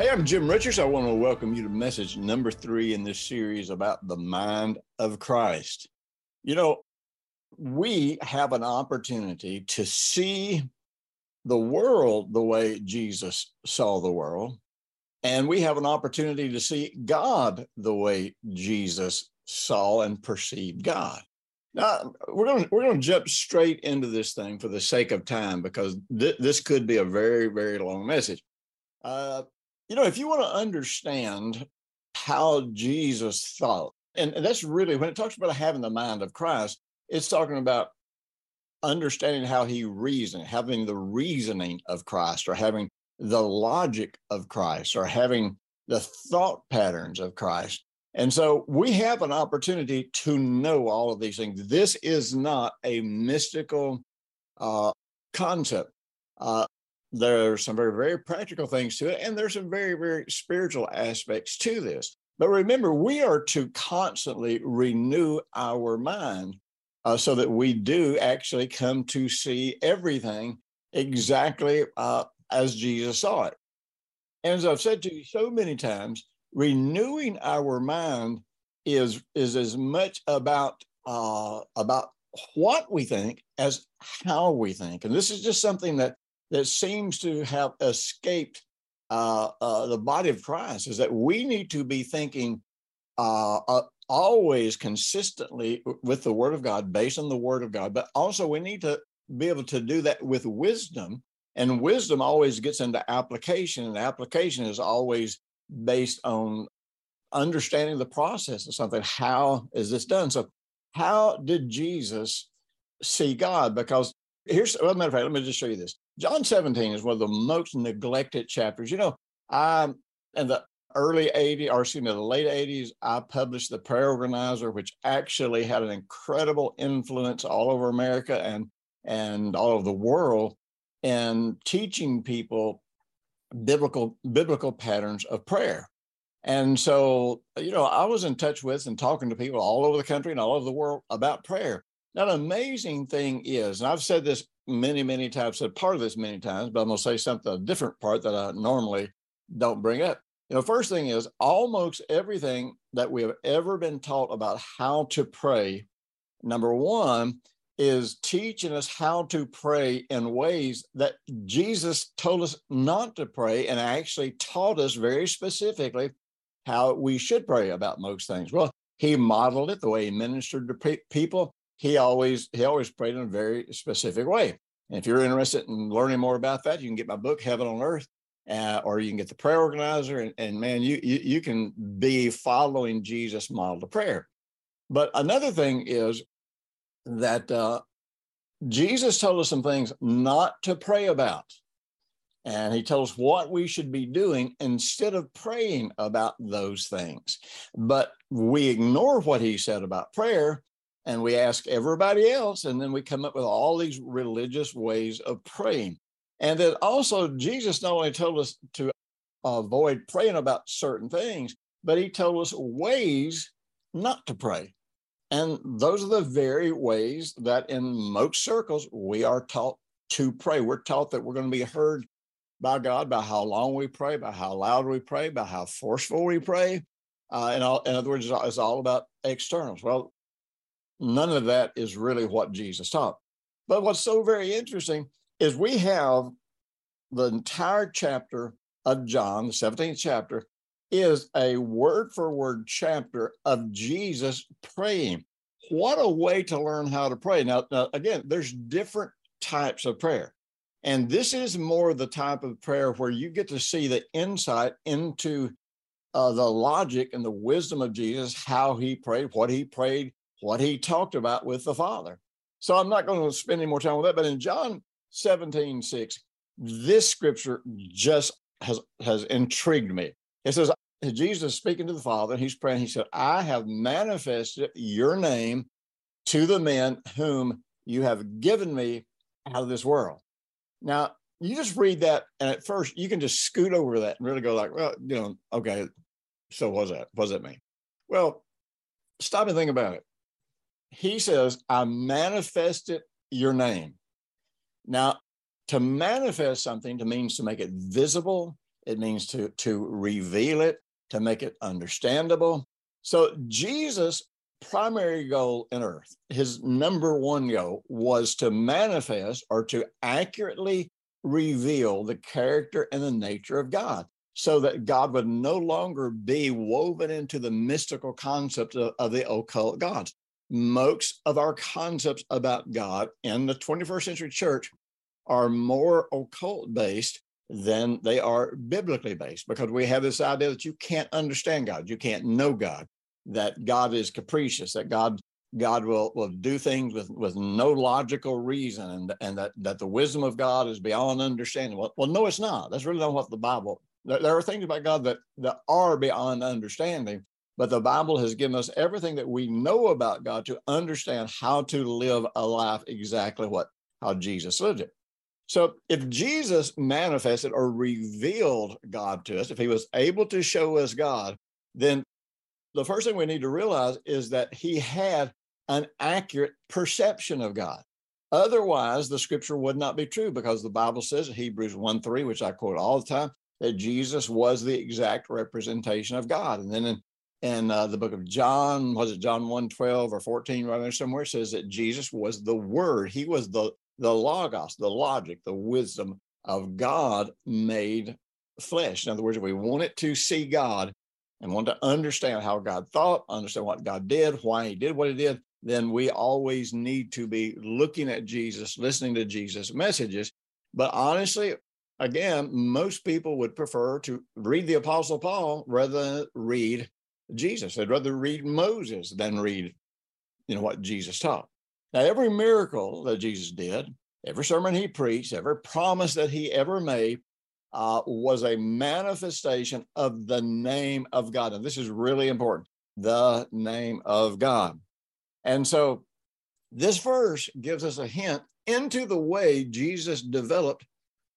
Hey, I'm Jim Richards. I want to welcome you to message number three in this series about the mind of Christ. You know, we have an opportunity to see the world the way Jesus saw the world, and we have an opportunity to see God the way Jesus saw and perceived God. Now we're going to we're going to jump straight into this thing for the sake of time because th- this could be a very very long message. Uh, you know, if you want to understand how Jesus thought, and, that's really when it talks about having the mind of Christ, it's talking about understanding how he reasoned, having the reasoning of Christ, or having the logic of Christ, or having the thought patterns of Christ. And so we have an opportunity to know all of these things. This is not a mystical uh, concept. Uh, there are some very, very practical things to it, and there's some very, very spiritual aspects to this. But remember, we are to constantly renew our mind uh, so that we do actually come to see everything exactly uh, as Jesus saw it. And as I've said to you so many times, renewing our mind is is as much about uh, about what we think as how we think. And this is just something that that seems to have escaped uh, uh, the body of Christ is that we need to be thinking uh, uh, always consistently with the Word of God, based on the Word of God, but also we need to be able to do that with wisdom. And wisdom always gets into application, and application is always based on understanding the process of something. How is this done? So, how did Jesus see God? Because here's, well, matter of fact, let me just show you this. John 17 is one of the most neglected chapters. You know, I in the early 80s, or excuse me, the late 80s, I published the Prayer Organizer, which actually had an incredible influence all over America and and all over the world in teaching people biblical biblical patterns of prayer. And so, you know, I was in touch with and talking to people all over the country and all over the world about prayer. Now, the amazing thing is, and I've said this many, many times, said part of this many times, but I'm going to say something, a different part that I normally don't bring up. You know, first thing is almost everything that we have ever been taught about how to pray, number one, is teaching us how to pray in ways that Jesus told us not to pray and actually taught us very specifically how we should pray about most things. Well, he modeled it the way he ministered to pe- people he always he always prayed in a very specific way. And if you're interested in learning more about that, you can get my book Heaven on Earth, uh, or you can get the prayer organizer. And, and man, you, you you can be following Jesus' model of prayer. But another thing is that uh, Jesus told us some things not to pray about. And he told us what we should be doing instead of praying about those things. But we ignore what he said about prayer and we ask everybody else, and then we come up with all these religious ways of praying. And then also, Jesus not only told us to avoid praying about certain things, but he told us ways not to pray. And those are the very ways that in most circles we are taught to pray. We're taught that we're going to be heard by God by how long we pray, by how loud we pray, by how forceful we pray. Uh, in, all, in other words, it's all about externals. Well, None of that is really what Jesus taught. But what's so very interesting is we have the entire chapter of John, the 17th chapter, is a word for word chapter of Jesus praying. What a way to learn how to pray. Now, now, again, there's different types of prayer. And this is more the type of prayer where you get to see the insight into uh, the logic and the wisdom of Jesus, how he prayed, what he prayed, what he talked about with the Father. So I'm not going to spend any more time with that. But in John 17, 6, this scripture just has has intrigued me. It says Jesus speaking to the Father, and he's praying. He said, "I have manifested your name to the men whom you have given me out of this world." Now, you just read that, and at first you can just scoot over that and really go like, "Well, you know, okay, so what's that? What does that mean?" Well, stop and think about it. He says, "I manifested your name." Now, to manifest something to means to make it visible it means to to reveal it to make it understandable so jesus primary goal in earth his number one goal was to manifest or to accurately reveal the character and the nature of god so that god would no longer be woven into the mystical concept of, of the occult gods most of our concepts about god in the 21st century church are more occult based than they are biblically based because we have this idea that you can't understand God, you can't know God, that God is capricious, that God God will, will do things with, with no logical reason and, and that, that the wisdom of God is beyond understanding. Well, well, no, it's not. That's really not what the Bible, there, there are things about God that, that are beyond understanding, but the Bible has given us everything that we know about God to understand how to live a life exactly what how Jesus lived it. So if Jesus manifested or revealed God to us, if he was able to show us God, then the first thing we need to realize is that he had an accurate perception of God. Otherwise, the scripture would not be true because the Bible says in Hebrews 1 3, which I quote all the time, that Jesus was the exact representation of God. And then in, in uh, the book of John, was it John 1 12 or 14, right there somewhere, says that Jesus was the Word. He was the the logos, the logic, the wisdom of God made flesh. In other words, if we wanted to see God and want to understand how God thought, understand what God did, why he did what he did, then we always need to be looking at Jesus, listening to Jesus' messages. But honestly, again, most people would prefer to read the Apostle Paul rather than read Jesus. They'd rather read Moses than read, you know, what Jesus taught. Now, every miracle that Jesus did, every sermon he preached, every promise that he ever made uh, was a manifestation of the name of God. And this is really important the name of God. And so this verse gives us a hint into the way Jesus developed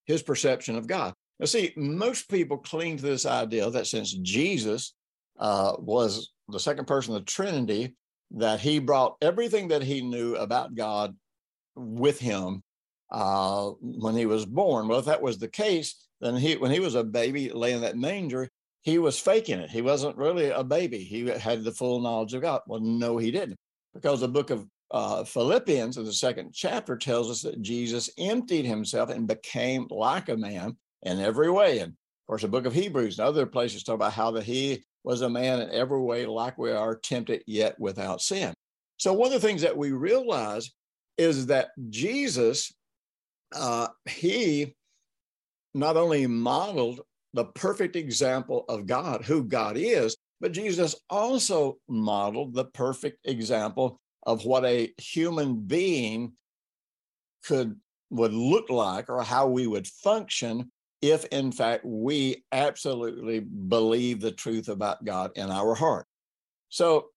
his perception of God. Now, see, most people cling to this idea that since Jesus uh, was the second person of the Trinity, that he brought everything that he knew about God with him uh, when he was born. Well, if that was the case, then he, when he was a baby laying that manger, he was faking it. He wasn't really a baby. He had the full knowledge of God. Well, no, he didn't, because the book of uh, Philippians in the second chapter tells us that Jesus emptied himself and became like a man in every way. And of course, the book of Hebrews and other places talk about how that he was a man in every way like we are, tempted yet without sin. So, one of the things that we realize is that Jesus, uh, he not only modeled the perfect example of God, who God is, but Jesus also modeled the perfect example of what a human being could would look like or how we would function if in fact we absolutely believe the truth about God in our heart. So,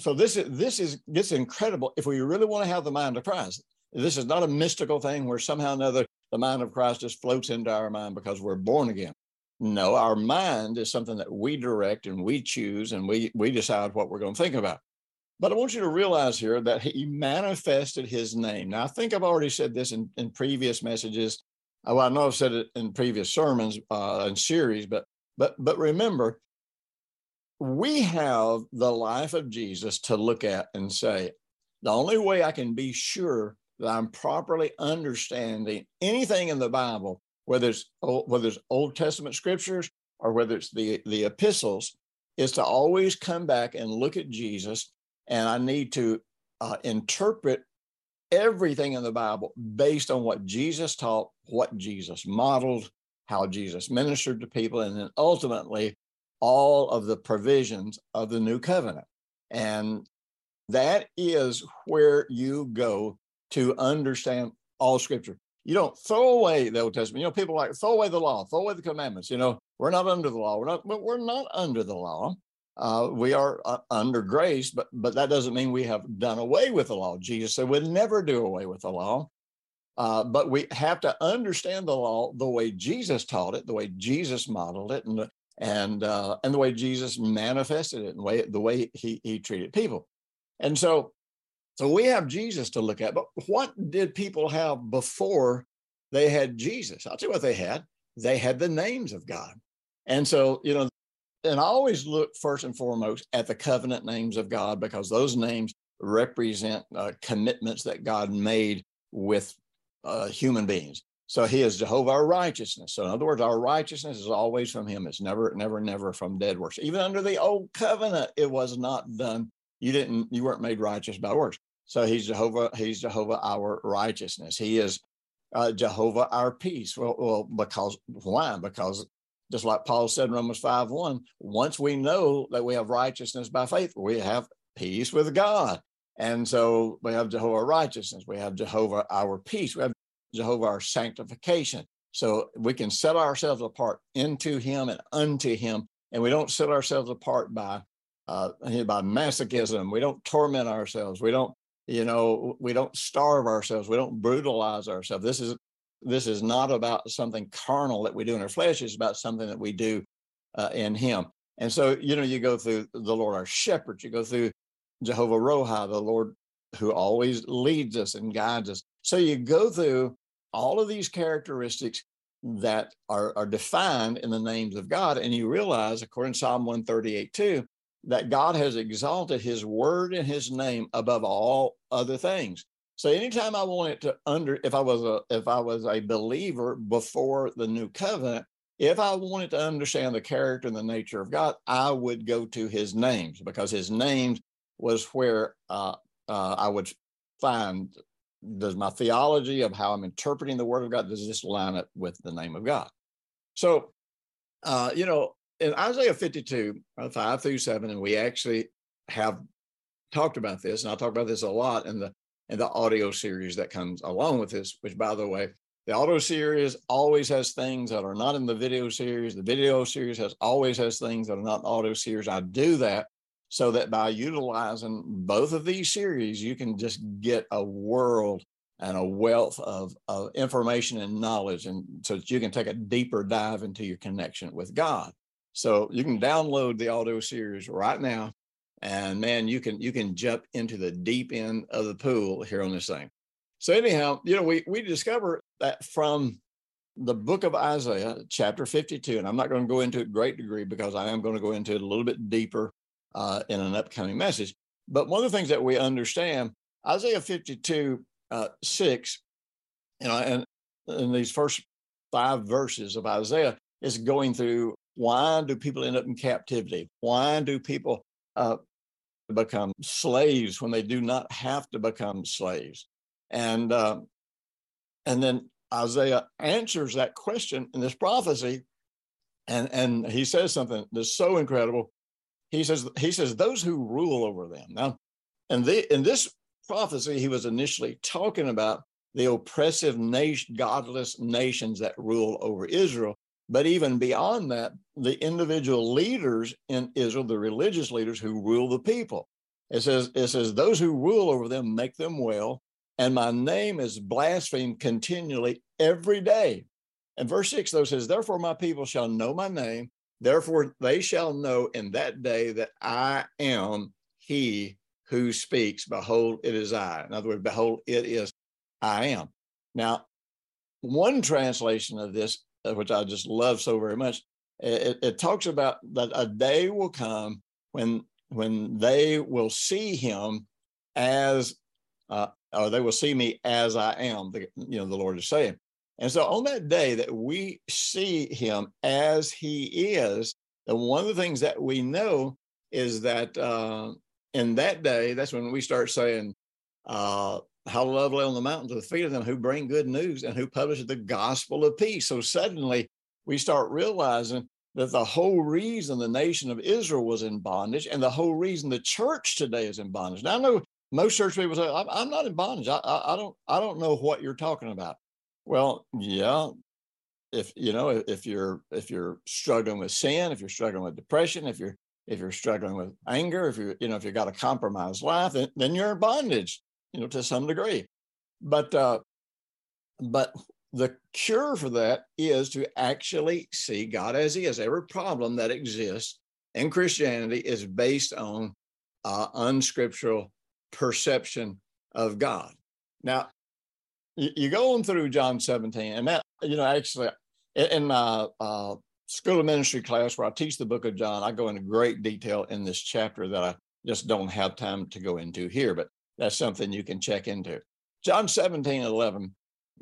so this is this is this incredible. If we really want to have the mind of Christ, this is not a mystical thing where somehow another the mind of Christ just floats into our mind because we're born again. No, our mind is something that we direct and we choose and we we decide what we're going to think about. But I want you to realize here that he manifested his name. Now, I think I've already said this in, in previous messages well, I know I've said it in previous sermons uh, and series, but but but remember, we have the life of Jesus to look at and say, the only way I can be sure that I'm properly understanding anything in the Bible, whether it's whether it's Old Testament scriptures or whether it's the the epistles, is to always come back and look at Jesus, and I need to uh, interpret everything in the Bible based on what Jesus taught, what Jesus modeled, how Jesus ministered to people, and then ultimately all of the provisions of the new covenant. And that is where you go to understand all scripture. You don't throw away the Old Testament. You know, people like throw away the law, throw away the commandments. You know, we're not under the law. We're not, but we're not under the law. Uh, we are uh, under grace, but but that doesn't mean we have done away with the law. Jesus said we'd never do away with the law. Uh, but we have to understand the law the way Jesus taught it, the way Jesus modeled it, and and uh, and the way Jesus manifested it, and the way the way he he treated people. And so so we have Jesus to look at, but what did people have before they had Jesus? I'll tell you what they had. They had the names of God. And so, you know, and I always look first and foremost at the covenant names of God because those names represent uh, commitments that God made with uh, human beings. So he is Jehovah our righteousness. So in other words, our righteousness is always from him. It's never, never, never from dead works. Even under the old covenant, it was not done. You didn't, you weren't made righteous by works. So he's Jehovah, he's Jehovah our righteousness. He is uh, Jehovah our peace. Well, well, because why? Because just like Paul said in Romans 5 1, once we know that we have righteousness by faith, we have peace with God. And so we have Jehovah righteousness, we have Jehovah our peace, we have Jehovah our sanctification. So we can set ourselves apart into him and unto him. And we don't set ourselves apart by uh, by masochism. We don't torment ourselves. We don't you know we don't starve ourselves we don't brutalize ourselves this is this is not about something carnal that we do in our flesh it's about something that we do uh, in him and so you know you go through the lord our shepherd you go through jehovah rohi the lord who always leads us and guides us so you go through all of these characteristics that are, are defined in the names of god and you realize according to psalm 138 2 that God has exalted his word and his name above all other things. So anytime I wanted to under if I was a if I was a believer before the new covenant, if I wanted to understand the character and the nature of God, I would go to his names because his names was where uh, uh, I would find does my theology of how I'm interpreting the word of God, does this line up with the name of God? So, uh, you know, in Isaiah 52, uh, 5 through 7, and we actually have talked about this, and I talk about this a lot in the in the audio series that comes along with this, which by the way, the audio series always has things that are not in the video series. The video series has always has things that are not in the audio series. I do that so that by utilizing both of these series, you can just get a world and a wealth of, of information and knowledge, and so that you can take a deeper dive into your connection with God. So you can download the audio series right now, and man, you can you can jump into the deep end of the pool here on this thing. So anyhow, you know, we we discover that from the book of Isaiah, chapter 52, and I'm not going to go into it great degree because I am going to go into it a little bit deeper uh, in an upcoming message. But one of the things that we understand, Isaiah 52, uh, 6, you know, and in these first five verses of Isaiah is going through why do people end up in captivity? Why do people uh, become slaves when they do not have to become slaves? And uh, and then Isaiah answers that question in this prophecy, and and he says something that's so incredible. He says he says those who rule over them now, and the in this prophecy he was initially talking about the oppressive nation, godless nations that rule over Israel. But even beyond that, the individual leaders in Israel, the religious leaders who rule the people. It says, it says, those who rule over them make them well, and my name is blasphemed continually every day. And verse 6, though, says, Therefore my people shall know my name, therefore they shall know in that day that I am he who speaks. Behold, it is I. In other words, behold, it is I am. Now, one translation of this which I just love so very much, it, it talks about that a day will come when when they will see him as uh, or they will see me as I am, the, you know, the Lord is saying. And so on that day that we see him as he is, and one of the things that we know is that uh, in that day, that's when we start saying, uh, how lovely on the mountains are the feet of them who bring good news and who publish the gospel of peace. So suddenly we start realizing that the whole reason the nation of Israel was in bondage and the whole reason the church today is in bondage. Now I know most church people say, I'm, not in bondage. I, I, I, don't I don't know what you're talking about. Well, yeah. If you know, if you're if you're struggling with sin, if you're struggling with depression, if you're if you're struggling with anger, if you you know if you've got a compromised life, then, then you're in bondage, you know, to some degree. But uh, but the cure for that is to actually see God as He is. Every problem that exists in Christianity is based on uh, unscriptural perception of God. Now, you, go on through John 17, and that, you know, actually, in my uh, school of ministry class where I teach the book of John, I go into great detail in this chapter that I just don't have time to go into here, but that's something you can check into. John 17, 11,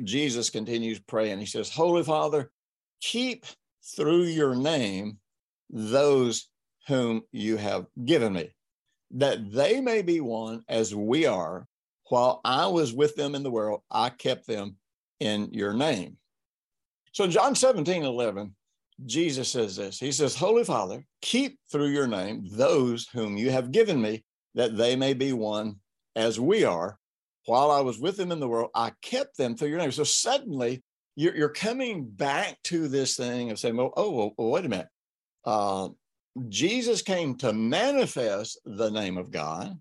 Jesus continues praying. He says, Holy Father, keep through your name those whom you have given me, that they may be one as we are. While I was with them in the world, I kept them in your name. So in John 17, 11, Jesus says this He says, Holy Father, keep through your name those whom you have given me, that they may be one as we are. While I was with them in the world, I kept them through your name. So suddenly you're, you're coming back to this thing of saying, well, oh, well, wait a minute. Uh, Jesus came to manifest the name of God.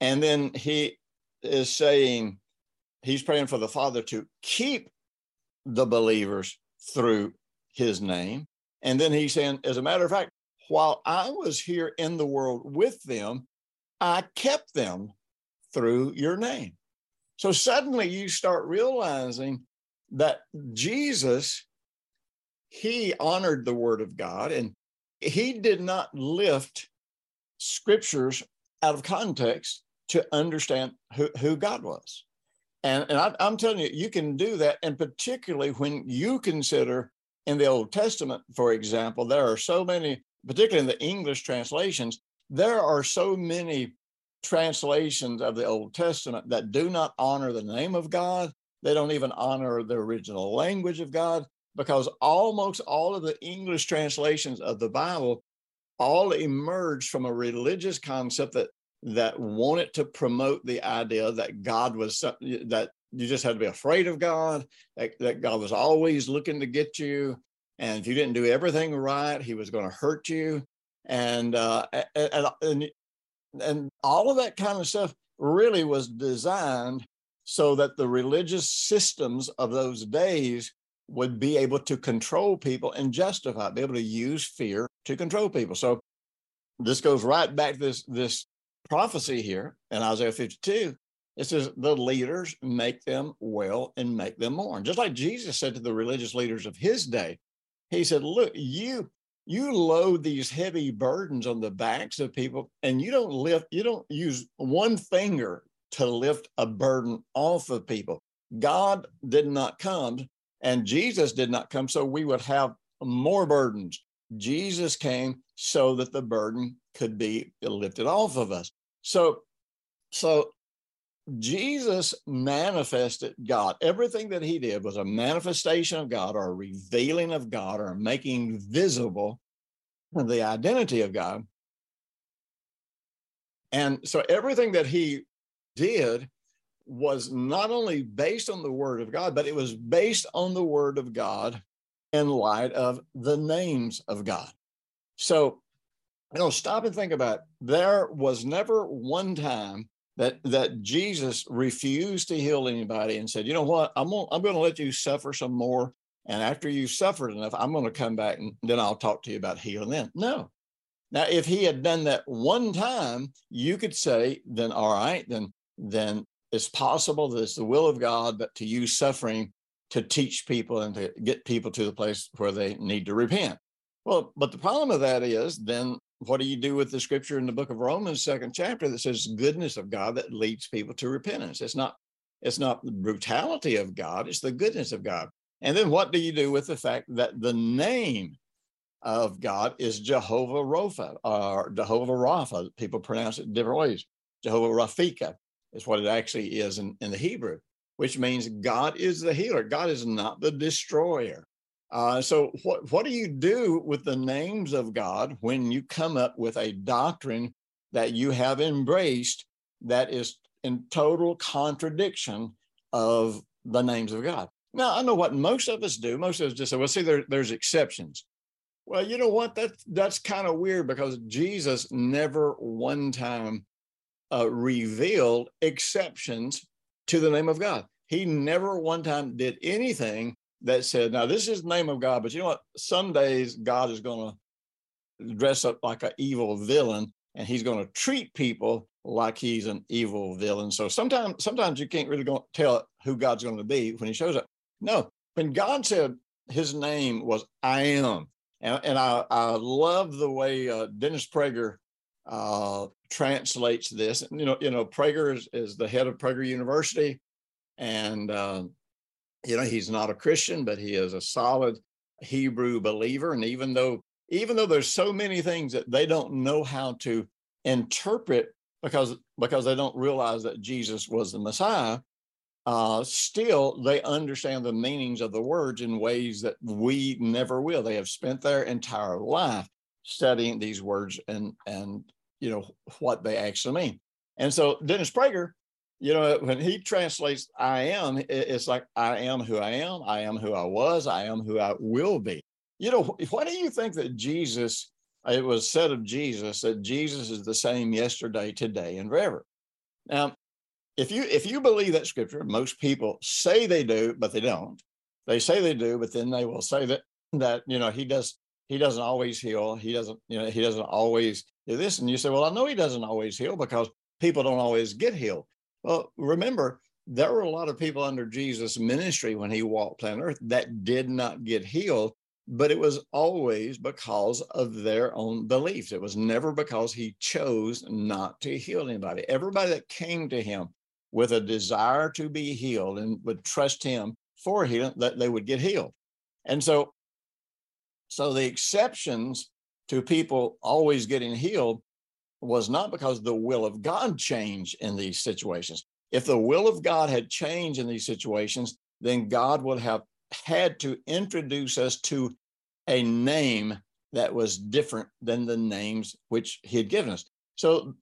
And then he is saying, he's praying for the Father to keep the believers through his name. And then he's saying, as a matter of fact, while I was here in the world with them, I kept them through your name. So suddenly you start realizing that Jesus, he honored the word of God and he did not lift scriptures out of context to understand who, who God was. And, and I, I'm telling you, you can do that. And particularly when you consider in the Old Testament, for example, there are so many, particularly in the English translations, there are so many translations of the Old Testament that do not honor the name of God. They don't even honor the original language of God because almost all of the English translations of the Bible all emerged from a religious concept that that wanted to promote the idea that God was that you just had to be afraid of God, that, that God was always looking to get you. And if you didn't do everything right, he was going to hurt you. And, uh, and, and, and all of that kind of stuff really was designed so that the religious systems of those days would be able to control people and justify, be able to use fear to control people. So this goes right back to this, this prophecy here in Isaiah 52. It says the leaders make them well and make them mourn. Just like Jesus said to the religious leaders of his day, he said, Look, you you load these heavy burdens on the backs of people and you don't lift, you don't use one finger to lift a burden off of people. God did not come and Jesus did not come so we would have more burdens. Jesus came so that the burden could be lifted off of us. So, so Jesus manifested God. Everything that he did was a manifestation of God or a revealing of God or making visible the identity of God. And so everything that he did was not only based on the word of God, but it was based on the word of God in light of the names of God. So, you know, stop and think about it. There was never one time that that Jesus refused to heal anybody and said, you know what, I'm gonna, I'm going to let you suffer some more, and after you've suffered enough, I'm going to come back and then I'll talk to you about healing. Then no. Now, if he had done that one time, you could say, then all right, then then it's possible that it's the will of God, but to use suffering to teach people and to get people to the place where they need to repent. Well, but the problem of that is then what do you do with the scripture in the book of Romans, second chapter, that says goodness of God that leads people to repentance? It's not, it's not the brutality of God, it's the goodness of God. And then what do you do with the fact that the name of God is Jehovah Rapha or Jehovah Rapha? People pronounce it different ways. Jehovah Rafika is what it actually is in, in the Hebrew, which means God is the healer. God is not the destroyer. Uh, so, what, what do you do with the names of God when you come up with a doctrine that you have embraced that is in total contradiction of the names of God? Now, I know what most of us do. Most of us just say, well, see, there, there's exceptions. Well, you know what? That, that's kind of weird because Jesus never one time uh, revealed exceptions to the name of God. He never one time did anything that said, now this is the name of God, but you know what? Some days God is going to dress up like an evil villain and he's going to treat people like he's an evil villain. So sometimes, sometimes you can't really go tell who God's going to be when he shows up. No, when God said his name was I am, and, and I, I love the way uh, Dennis Prager uh, translates this. You know, you know, Prager is, is the head of Prager University, and uh, you know he's not a Christian, but he is a solid Hebrew believer. And even though even though there's so many things that they don't know how to interpret because because they don't realize that Jesus was the Messiah, uh, still they understand the meanings of the words in ways that we never will. They have spent their entire life studying these words and and you know what they actually mean. And so Dennis Prager, you know, when he translates "I am," it's like "I am who I am. I am who I was. I am who I will be." You know, why do you think that Jesus? Uh, it was said of Jesus that Jesus is the same yesterday, today, and forever. Now, if you if you believe that scripture, most people say they do, but they don't. They say they do, but then they will say that that you know he does he doesn't always heal. He doesn't you know he doesn't always do this, and you say, well, I know he doesn't always heal because people don't always get healed. Well, remember there were a lot of people under Jesus' ministry when he walked planet Earth that did not get healed, but it was always because of their own beliefs. It was never because he chose not to heal anybody. Everybody that came to him with a desire to be healed and would trust him for healing, that they would get healed. And so, so the exceptions to people always getting healed was not because the will of God changed in these situations. If the will of God had changed in these situations, then God would have had to introduce us to a name that was different than the names which he had given us. So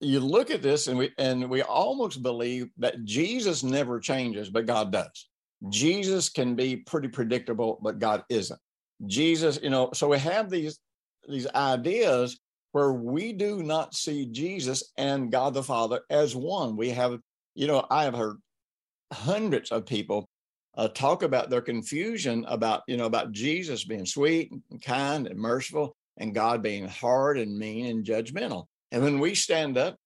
you look at this and we and we almost believe that Jesus never changes, but God does. Jesus can be pretty predictable, but God isn't. Jesus, you know, so we have these these ideas where we do not see Jesus and God the Father as one. We have, you know, I have heard hundreds of people uh, talk about their confusion about, you know, about Jesus being sweet and kind and merciful and God being hard and mean and judgmental. And when we stand up,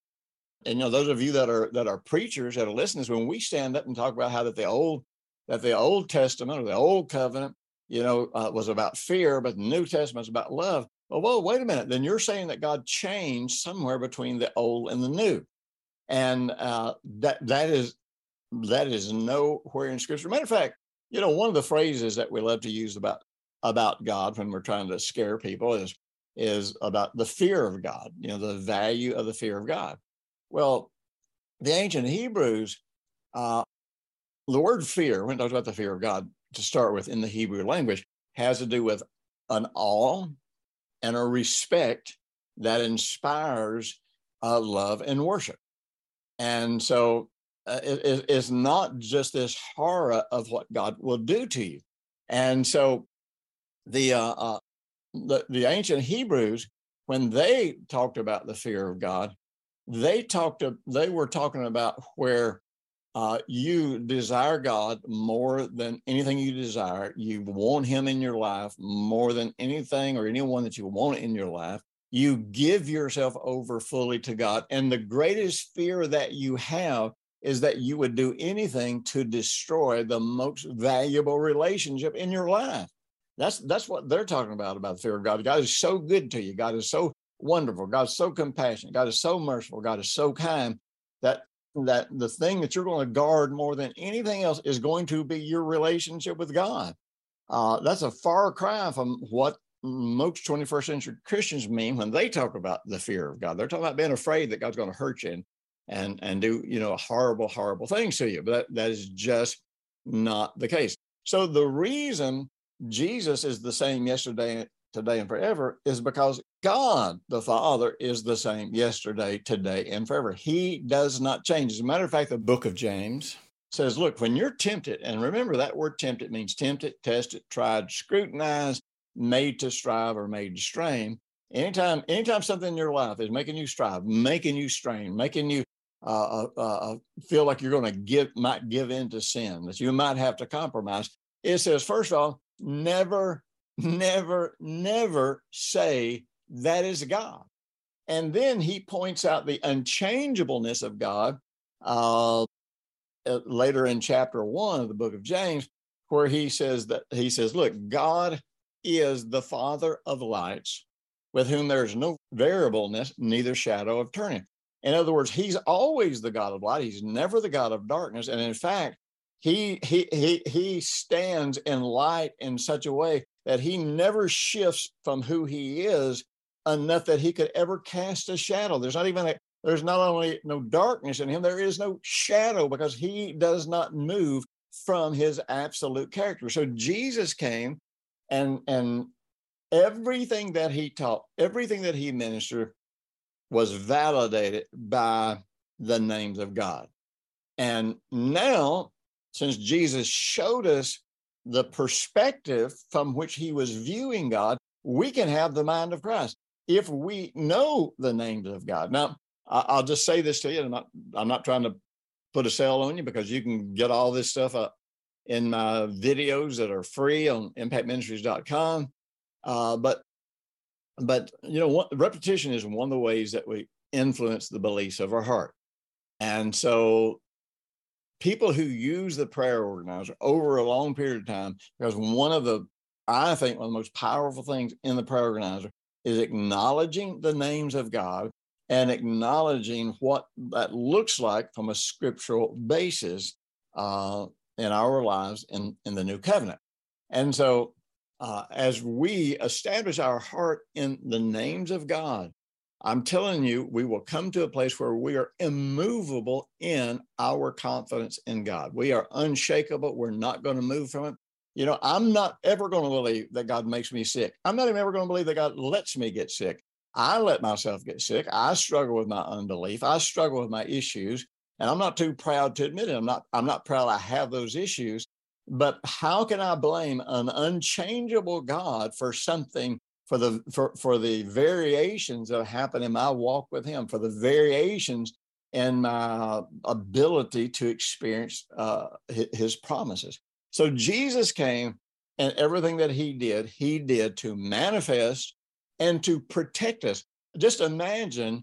and you know, those of you that are that are preachers that are listeners, when we stand up and talk about how that the old that the Old Testament or the Old Covenant, you know, uh, was about fear, but the New Testament is about love. Well, whoa, wait a minute. Then you're saying that God changed somewhere between the old and the new, and uh, that that is that is nowhere in Scripture. Matter of fact, you know, one of the phrases that we love to use about about God when we're trying to scare people is is about the fear of God, you know, the value of the fear of God. Well, the ancient Hebrews, uh, the word fear, when it talks about the fear of God to start with in the Hebrew language, has to do with an awe and a respect that inspires uh, love and worship. And so uh, it, it's not just this horror of what God will do to you. And so the uh, uh the, the ancient Hebrews, when they talked about the fear of God, they talked they were talking about where uh, you desire God more than anything you desire. You want Him in your life more than anything or anyone that you want in your life. You give yourself over fully to God. And the greatest fear that you have is that you would do anything to destroy the most valuable relationship in your life. That's that's what they're talking about about the fear of God. God is so good to you. God is so wonderful. God is so compassionate. God is so merciful. God is so kind that that the thing that you're going to guard more than anything else is going to be your relationship with God. Uh, that's a far cry from what most 21st century Christians mean when they talk about the fear of God. They're talking about being afraid that God's going to hurt you and and, and do you know horrible, horrible things to you. But that, that is just not the case. So the reason Jesus is the same yesterday, today, and forever is because God the Father is the same yesterday, today, and forever. He does not change. As a matter of fact, the book of James says, look, when you're tempted, and remember that word tempted means tempted, tested, tried, scrutinized, made to strive, or made to strain. Anytime, anytime something in your life is making you strive, making you strain, making you uh, uh, uh, feel like you're going to give, might give in to sin, that you might have to compromise, it says, first of all, never, never, never say that is God. And then he points out the unchangeableness of God uh, uh, later in chapter one of the book of James, where he says that he says, Look, God is the Father of lights, with whom there is no variableness, neither shadow of turning. In other words, he's always the God of light. He's never the God of darkness. And in fact, he he he he stands in light in such a way that he never shifts from who he is enough that he could ever cast a shadow. There's not even a, there's not only no darkness in him, there is no shadow because he does not move from his absolute character. So Jesus came and and everything that he taught, everything that he ministered was validated by the names of God. And now, since Jesus showed us the perspective from which he was viewing God, we can have the mind of Christ if we know the names of God. Now, I'll just say this to you. I'm not, I'm not trying to put a sale on you because you can get all this stuff up in my videos that are free on impactministries.com. Uh, but, but you know, what, repetition is one of the ways that we influence the beliefs of our heart. And so people who use the prayer organizer over a long period of time, because one of the, I think one of the most powerful things in the prayer organizer is acknowledging the names of God and acknowledging what that looks like from a scriptural basis uh, in our lives in, in the new covenant. And so, uh, as we establish our heart in the names of God, I'm telling you, we will come to a place where we are immovable in our confidence in God. We are unshakable. We're not going to move from it. You know, I'm not ever going to believe that God makes me sick. I'm not even ever going to believe that God lets me get sick. I let myself get sick. I struggle with my unbelief. I struggle with my issues. And I'm not too proud to admit it. I'm not, I'm not proud I have those issues. But how can I blame an unchangeable God for something for the for, for the variations that happen in my walk with him, for the variations in my ability to experience uh, his promises. So Jesus came and everything that he did, he did to manifest and to protect us. Just imagine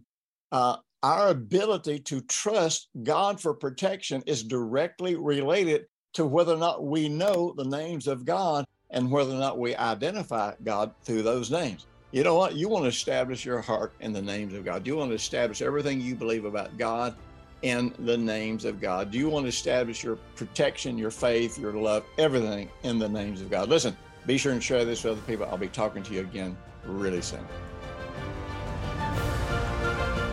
uh, our ability to trust God for protection is directly related to whether or not we know the names of God and whether or not we identify God through those names. You know what? You want to establish your heart in the names of God. You want to establish everything you believe about God in the names of God? Do you want to establish your protection, your faith, your love, everything in the names of God? Listen, be sure and share this with other people. I'll be talking to you again really soon.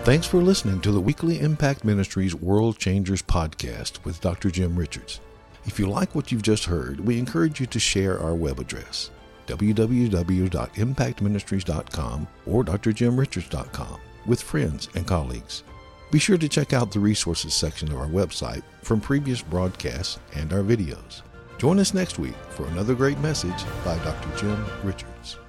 Thanks for listening to the weekly Impact Ministries World Changers podcast with Dr. Jim Richards. If you like what you've just heard, we encourage you to share our web address www.impactministries.com or drjimrichards.com with friends and colleagues. Be sure to check out the resources section of our website from previous broadcasts and our videos. Join us next week for another great message by Dr. Jim Richards.